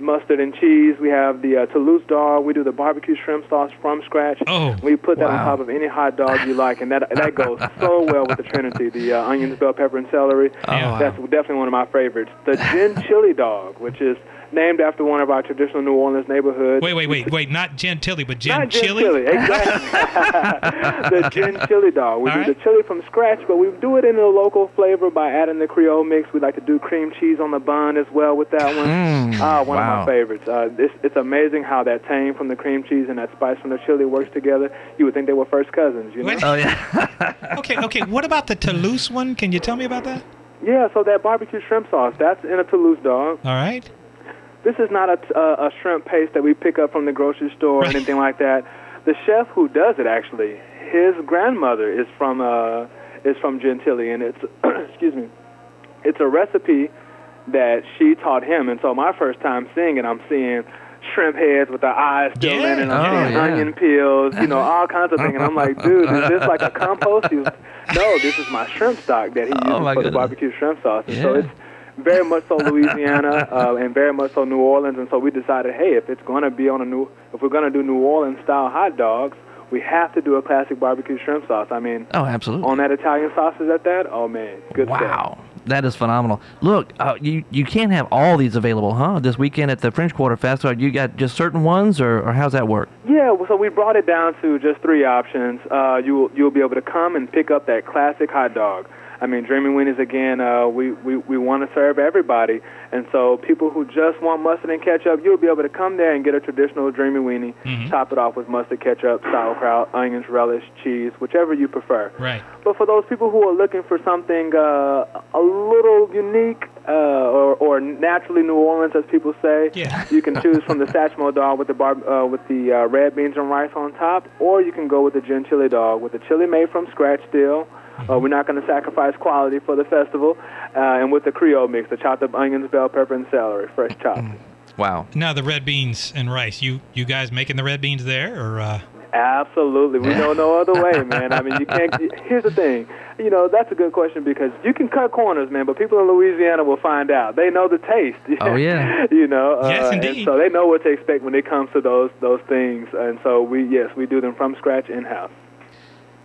mustard, and cheese. We have the uh, Toulouse dog. We do the barbecue shrimp sauce from scratch. Oh, We put that on top of any hot dog you like, and that that goes so well with the Trinity: the uh, onions, bell pepper, and celery. Yeah. That's definitely one of my favorites. The gin chili dog, which is named after one of our traditional New Orleans neighborhoods. Wait, wait, wait, wait. Not Gentilly, but Gen Not gin Chili. chili, exactly. the gin chili dog. We All do right. the chili from scratch, but we do it in a local flavor by adding the Creole mix. We like to do cream cheese on the bun as well with that one. Mm, Ah, one wow. of my favorites. Uh, it's, it's amazing how that tang from the cream cheese and that spice from the chili works together. You would think they were first cousins, you know? Wait. Oh yeah. Okay, okay. What about the Toulouse one? Can you tell me about that? Yeah, so that barbecue shrimp sauce, that's in a Toulouse dog. All right. This is not a, a, a shrimp paste that we pick up from the grocery store or anything like that. The chef who does it actually, his grandmother is from uh, is from Gentilly, and it's excuse me, it's a recipe that she taught him. And so my first time seeing it, I'm seeing shrimp heads with the eyes still Yeah. in it. I'm Oh, seeing yeah. onion peels, you know, all kinds of things. And I'm like, dude, is this like a compost? He was, no, this is my shrimp stock that he uses Oh, for the barbecue shrimp sauce. And so it's very much so Louisiana uh, and very much so New Orleans. And so we decided, hey, if it's going to be on a new, if we're going to do New Orleans style hot dogs, we have to do a classic barbecue shrimp sauce. I mean, Oh, absolutely. on that Italian sausage at that, oh man, good stuff. Wow, that is phenomenal. Look, uh, you you can't have all these available, huh? This weekend at the French Quarter Festival, you got just certain ones, or, or how's that work? Yeah, well, so we brought it down to just three options. Uh, you you'll be able to come and pick up that classic hot dog. I mean, Dreamy Weenies again. Uh, we we we want to serve everybody, and so people who just want mustard and ketchup, you'll be able to come there and get a traditional Dreamy Weenie. Mhm. Top it off with mustard, ketchup, sauerkraut, onions, relish, cheese, whichever you prefer. Right. But for those people who are looking for something uh, a little unique uh, or, or naturally New Orleans, as people say, Yeah. you can choose from the Satchmo dog with the bar- uh, with the uh, red beans and rice on top, or you can go with the gin chili dog with the chili made from scratch still. Uh, we're not going to sacrifice quality for the festival, uh, and with the Creole mix, the chopped up onions, bell pepper, and celery, fresh chopped. Wow. Now the red beans and rice. You you guys making the red beans there, or uh, Absolutely, we know no other way, man. I mean, you can't. Here's the thing, you know, that's a good question because you can cut corners, man. But people in Louisiana will find out. They know the taste. Oh, yeah. you know. Yes, uh, indeed. So they know what to expect when it comes to those those things. And so we, yes, we do them from scratch in house.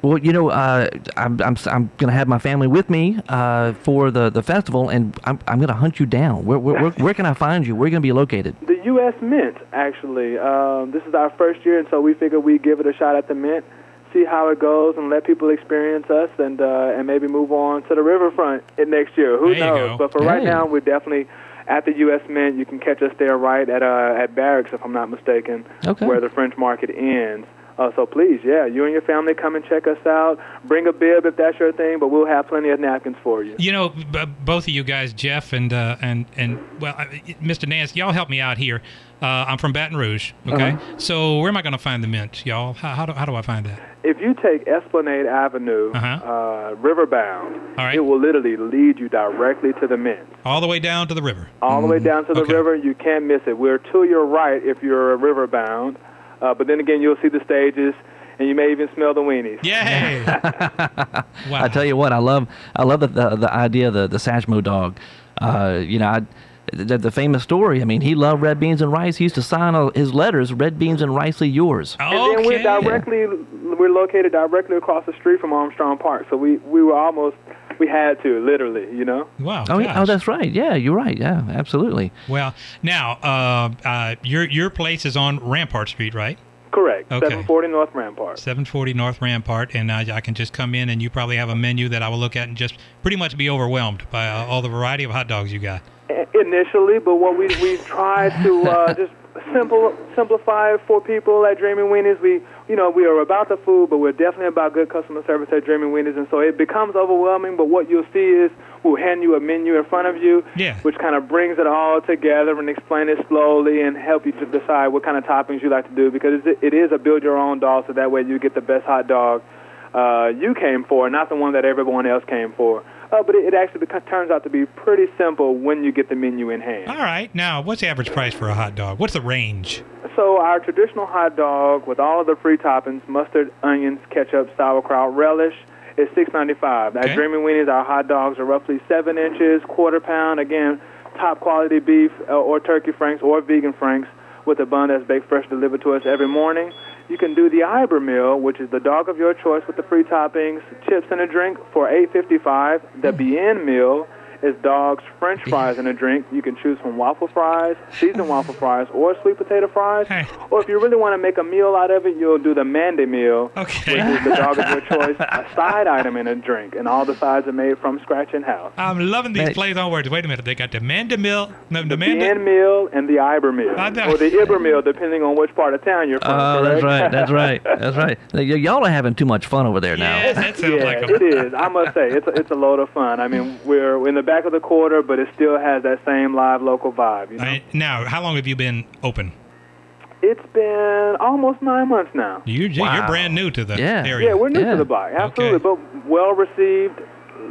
Well, you know, uh, I'm, I'm, I'm going to have my family with me uh, for the, the festival, and I'm, I'm going to hunt you down. Where, where, where, where can I find you? Where are you going to be located? The U.S. Mint, actually. Um, this is our first year, and so we figured we'd give it a shot at the Mint, see how it goes, and let people experience us, and uh, and maybe move on to the riverfront next year. Who There knows? But for right now, we're definitely at the U.S. Mint. You can catch us there right at uh, at Barracks, if I'm not mistaken, Okay. where the French Market ends. Uh, so please, yeah, you and your family come and check us out. Bring a bib if that's your thing, but we'll have plenty of napkins for you. you know, b- both of you guys, Jeff and uh, and and well, I- Mr. Nance, y'all help me out here. Uh, I'm from Baton Rouge. Okay, so where am I going to find the mint, y'all? How, how do how do I find that? If you take Esplanade Avenue, Uh-huh. uh, Riverbound, All right. it will literally lead you directly to the Mint. All the way down to the river. All the way down to the Okay. river, you can't miss it. We're to your right if you're riverbound, uh, but then again, you'll see the stages, and you may even smell the weenies. Yay! wow. I tell you what, I love I love the the, the idea of the the Satchmo dog. Uh, you know, I, the, the famous story. I mean, he loved red beans and rice. He used to sign all his letters, "Red beans and ricely yours." And then we're Okay. directly, we're located directly across the street from Armstrong Park, so we we were almost, we had to literally, you know. Wow. Oh, yeah, oh, that's right. Yeah, you're right. Yeah, absolutely. Well, now uh, uh, your your place is on Rampart Street, right? Correct. Okay. 740 North Rampart. 740 North Rampart, and I, I can just come in, and you probably have a menu that I will look at and just pretty much be overwhelmed by uh, all the variety of hot dogs you got. Initially, but what we we tried to uh, just simple simplify for people at Dreamy Weenies. We you know we are about the food, but we're definitely about good customer service at Dreamy Weenies, and so it becomes overwhelming. But what you'll see is we'll hand you a menu in front of you, Yeah. which kind of brings it all together and explain it slowly and help you to decide what kind of toppings you like to do because it, it is a build your own dog, so that way you get the best hot dog uh, you came for, not the one that everyone else came for. Uh, but it, it actually turns out to be pretty simple when you get the menu in hand. All right. Now, what's the average price for a hot dog? What's the range? So our traditional hot dog with all of the free toppings, mustard, onions, ketchup, sauerkraut, relish, is six ninety five. Okay. At Dreamy Weenies, our hot dogs are roughly seven inches, quarter pound. Again, top quality beef uh, or turkey franks or vegan franks with a bun that's baked fresh, delivered to us every morning. You can do the Iber meal, which is the dog of your choice with the free toppings, chips, and a drink for eight fifty five. The Bien meal is dogs, French fries, and a drink. You can choose from waffle fries, seasoned waffle fries, or sweet potato fries. Hey. Or if you really want to make a meal out of it, you'll do the Mandy meal, Okay. which is the dog of your choice, a side item and a drink, and all the sides are made from scratch in house. I'm loving these Hey. plays on words. Wait a minute. They got the Mandy meal, No, the The Manda. Bien meal and the Iber meal, or the Iber meal, depending on which part of town you're from. Oh, that's right. That's right. That's right. Y- y'all are having too much fun over there now. Yes, that sounds yeah, like a it is. I must say, it's a, it's a load of fun. I mean, we're in the back of the quarter, but it still has that same live local vibe. You know? I- now, how long have you been open? It's been almost nine months now. You're, you're brand new to the Yeah. area. Yeah, we're new Yeah. to the block, absolutely, Okay. but well received.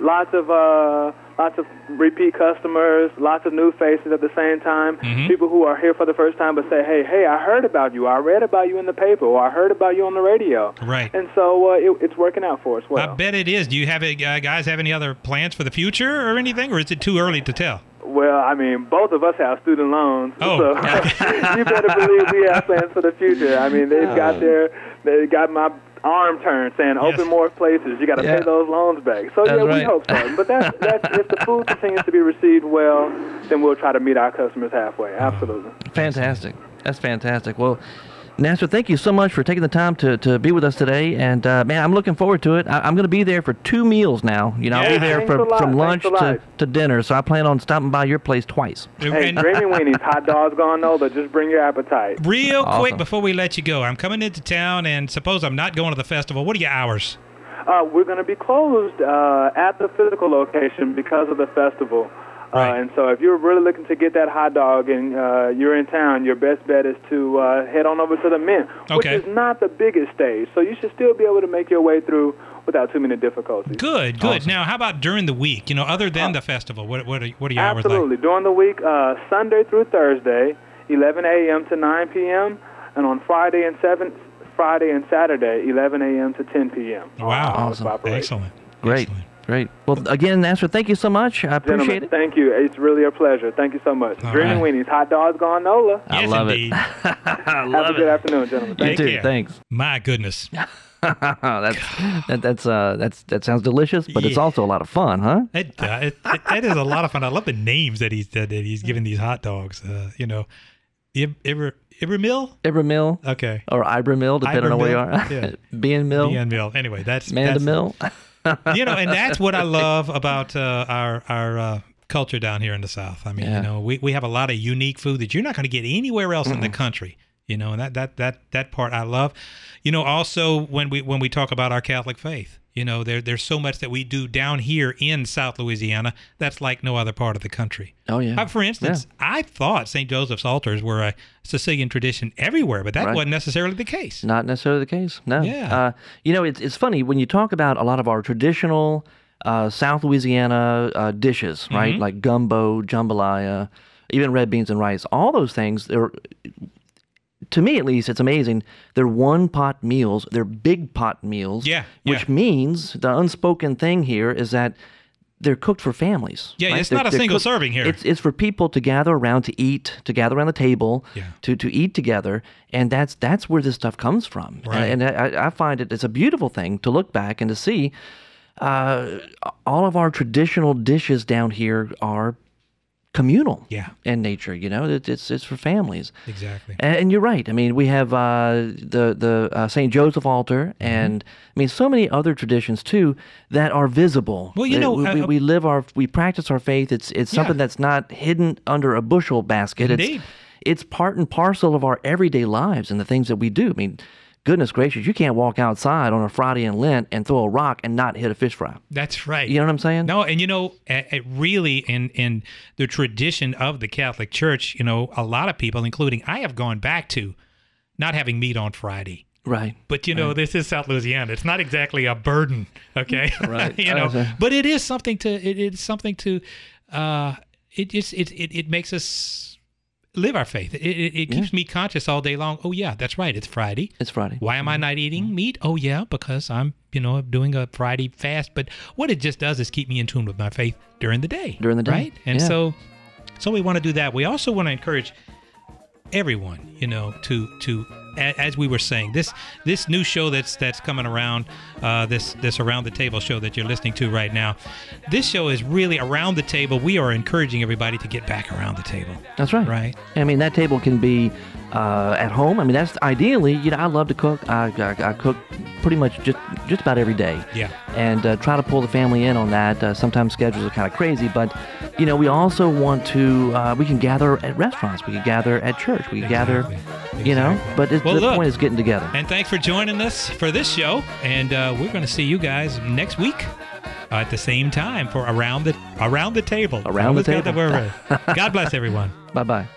Lots of uh, lots of repeat customers, lots of new faces at the same time. Mhm. People who are here for the first time but say, "Hey, hey, I heard about you. I read about you in the paper, or I heard about you on the radio." Right. And so uh, it, it's working out for us well. I bet it is. Do you have it, uh, guys have any other plans for the future or anything, or is it too early to tell? Well, I mean, both of us have student loans, Oh. so you better believe we have plans for the future. I mean, they've got their, they got my arm turn saying open Yes. more places. You got to Yeah. pay those loans back. So That's yeah, we hope so. But that's that's if the food continues to be received well, then we'll try to meet our customers halfway. Absolutely. Fantastic. That's fantastic. Well, Nasser, thank you so much for taking the time to, to be with us today. And uh, man, I'm looking forward to it. I, I'm going to be there for two meals now. You know, I'll be there Thanks from, from lunch to, to dinner. So I plan on stopping by your place twice. Hey, Dreamy Weenies, hot dogs gone NOLA. Just bring your appetite. real quick before we let you go, I'm coming into town, and suppose I'm not going to the festival. What are your hours? Uh, we're going to be closed uh, at the physical location because of the festival. Right. Uh, and so, if you're really looking to get that hot dog and uh, you're in town, your best bet is to uh, head on over to the Mint, which Okay. is not the biggest stage. So you should still be able to make your way through without too many difficulties. Good, good. Awesome. Now, how about during the week? You know, other than the festival, what what are, what are your hours Absolutely. During the week, uh, Sunday through Thursday, 11 a.m. to 9 p.m., and on Friday and seven, Friday and Saturday, 11 a.m. to 10 p.m. Wow, Awesome. excellent, Great. Excellent. Great. Well, again, Nasser, thank you so much. I appreciate Gentlemen, it. thank you. It's really a pleasure. Thank you so much. All Dreaming right. Weenies, hot dogs gone NOLA. I Yes, love indeed. it. I love Have a good it. afternoon, gentlemen. You Thank too. care. Thanks. My goodness. that's that, that's uh that's that sounds delicious, but it's also a lot of fun, huh? It, uh, it, it, that is a lot of fun. I love the names that he's that, that he's giving these hot dogs. Uh, you know, Ib- Ibra Ibra Mill. Ibra Mill Okay, or Ibra Mill, depending on where you are. yeah. Bean Mill, Ian Mill. Anyway, that's Manda that's, Mill. you know, and that's what I love about uh, our our uh, culture down here in the South. I mean, Yeah. you know, we, we have a lot of unique food that you're not going to get anywhere else in the country. You know, and that that that that part I love. You know, also when we when we talk about our Catholic faith, you know, there there's so much that we do down here in South Louisiana that's like no other part of the country. Oh yeah. Uh, for instance, I thought St. Joseph's altars were a Sicilian tradition everywhere, but that Right. wasn't necessarily the case. Not necessarily the case. No. Yeah. Uh, you know, it's it's funny when you talk about a lot of our traditional uh, South Louisiana uh, dishes, right? Mhm. Like gumbo, jambalaya, even red beans and rice. All those things. They're to me at least, it's amazing. They're one pot meals. They're big pot meals. Yeah, Which yeah. means the unspoken thing here is that. They're cooked for families. Yeah, right? it's They're- not a single cooked- serving here. It's it's for people to gather around to eat, to gather around the table, Yeah. to to eat together, and that's that's where this stuff comes from. Right. And I, I find it it's a beautiful thing to look back and to see. Uh, all of our traditional dishes down here are communal Yeah, in nature. You know, it, it's it's for families. exactly. And, and you're right. I mean, we have uh, the the uh, Saint Joseph altar, Mm-hmm. and I mean, so many other traditions too that are visible. Well, you know, we, uh, we, we live our we practice our faith. It's it's Yeah. something that's not hidden under a bushel basket. Indeed. It's it's part and parcel of our everyday lives and the things that we do. I mean. Goodness gracious, you can't walk outside on a Friday in Lent and throw a rock and not hit a fish fry. That's right. You know what I'm saying? No, and you know, uh, really, in in the tradition of the Catholic Church, you know, a lot of people, including I, have gone back to not having meat on Friday. Right. But you know, this is South Louisiana. It's not exactly a burden, okay? Right. you know, Okay. but it is something to. It is something to. Uh, it just it, it it makes us live our faith. It it, it keeps me conscious all day long. Oh yeah, that's right. It's Friday. It's Friday. Why am I mm-hmm. not eating mm-hmm. meat? Oh yeah, because I'm, you know, doing a Friday fast. But what it just does is keep me in tune with my faith during the day. During the day, right? And yeah. so, so we want to do that. We also want to encourage everyone, you know, to to as we were saying, this this new show that's that's coming around, uh, this this around the table show that you're listening to right now, this show is really around the table. We are encouraging everybody to get back around the table. That's right. Right. I mean, that table can be uh, at home. I mean, that's ideally. You know, I love to cook. I, I, I cook pretty much just just about every day. Yeah. And uh, try to pull the family in on that. Uh, sometimes schedules are kind of crazy, but you know, we also want to. Uh, we can gather at restaurants. We can gather at church. We can gather. Exactly. You know, Exactly. but it's, Well, the look. point is getting together. And thanks for joining us for this show. And uh, we're going to see you guys next week at the same time for around the around the table. Around the table. God bless everyone. Bye bye.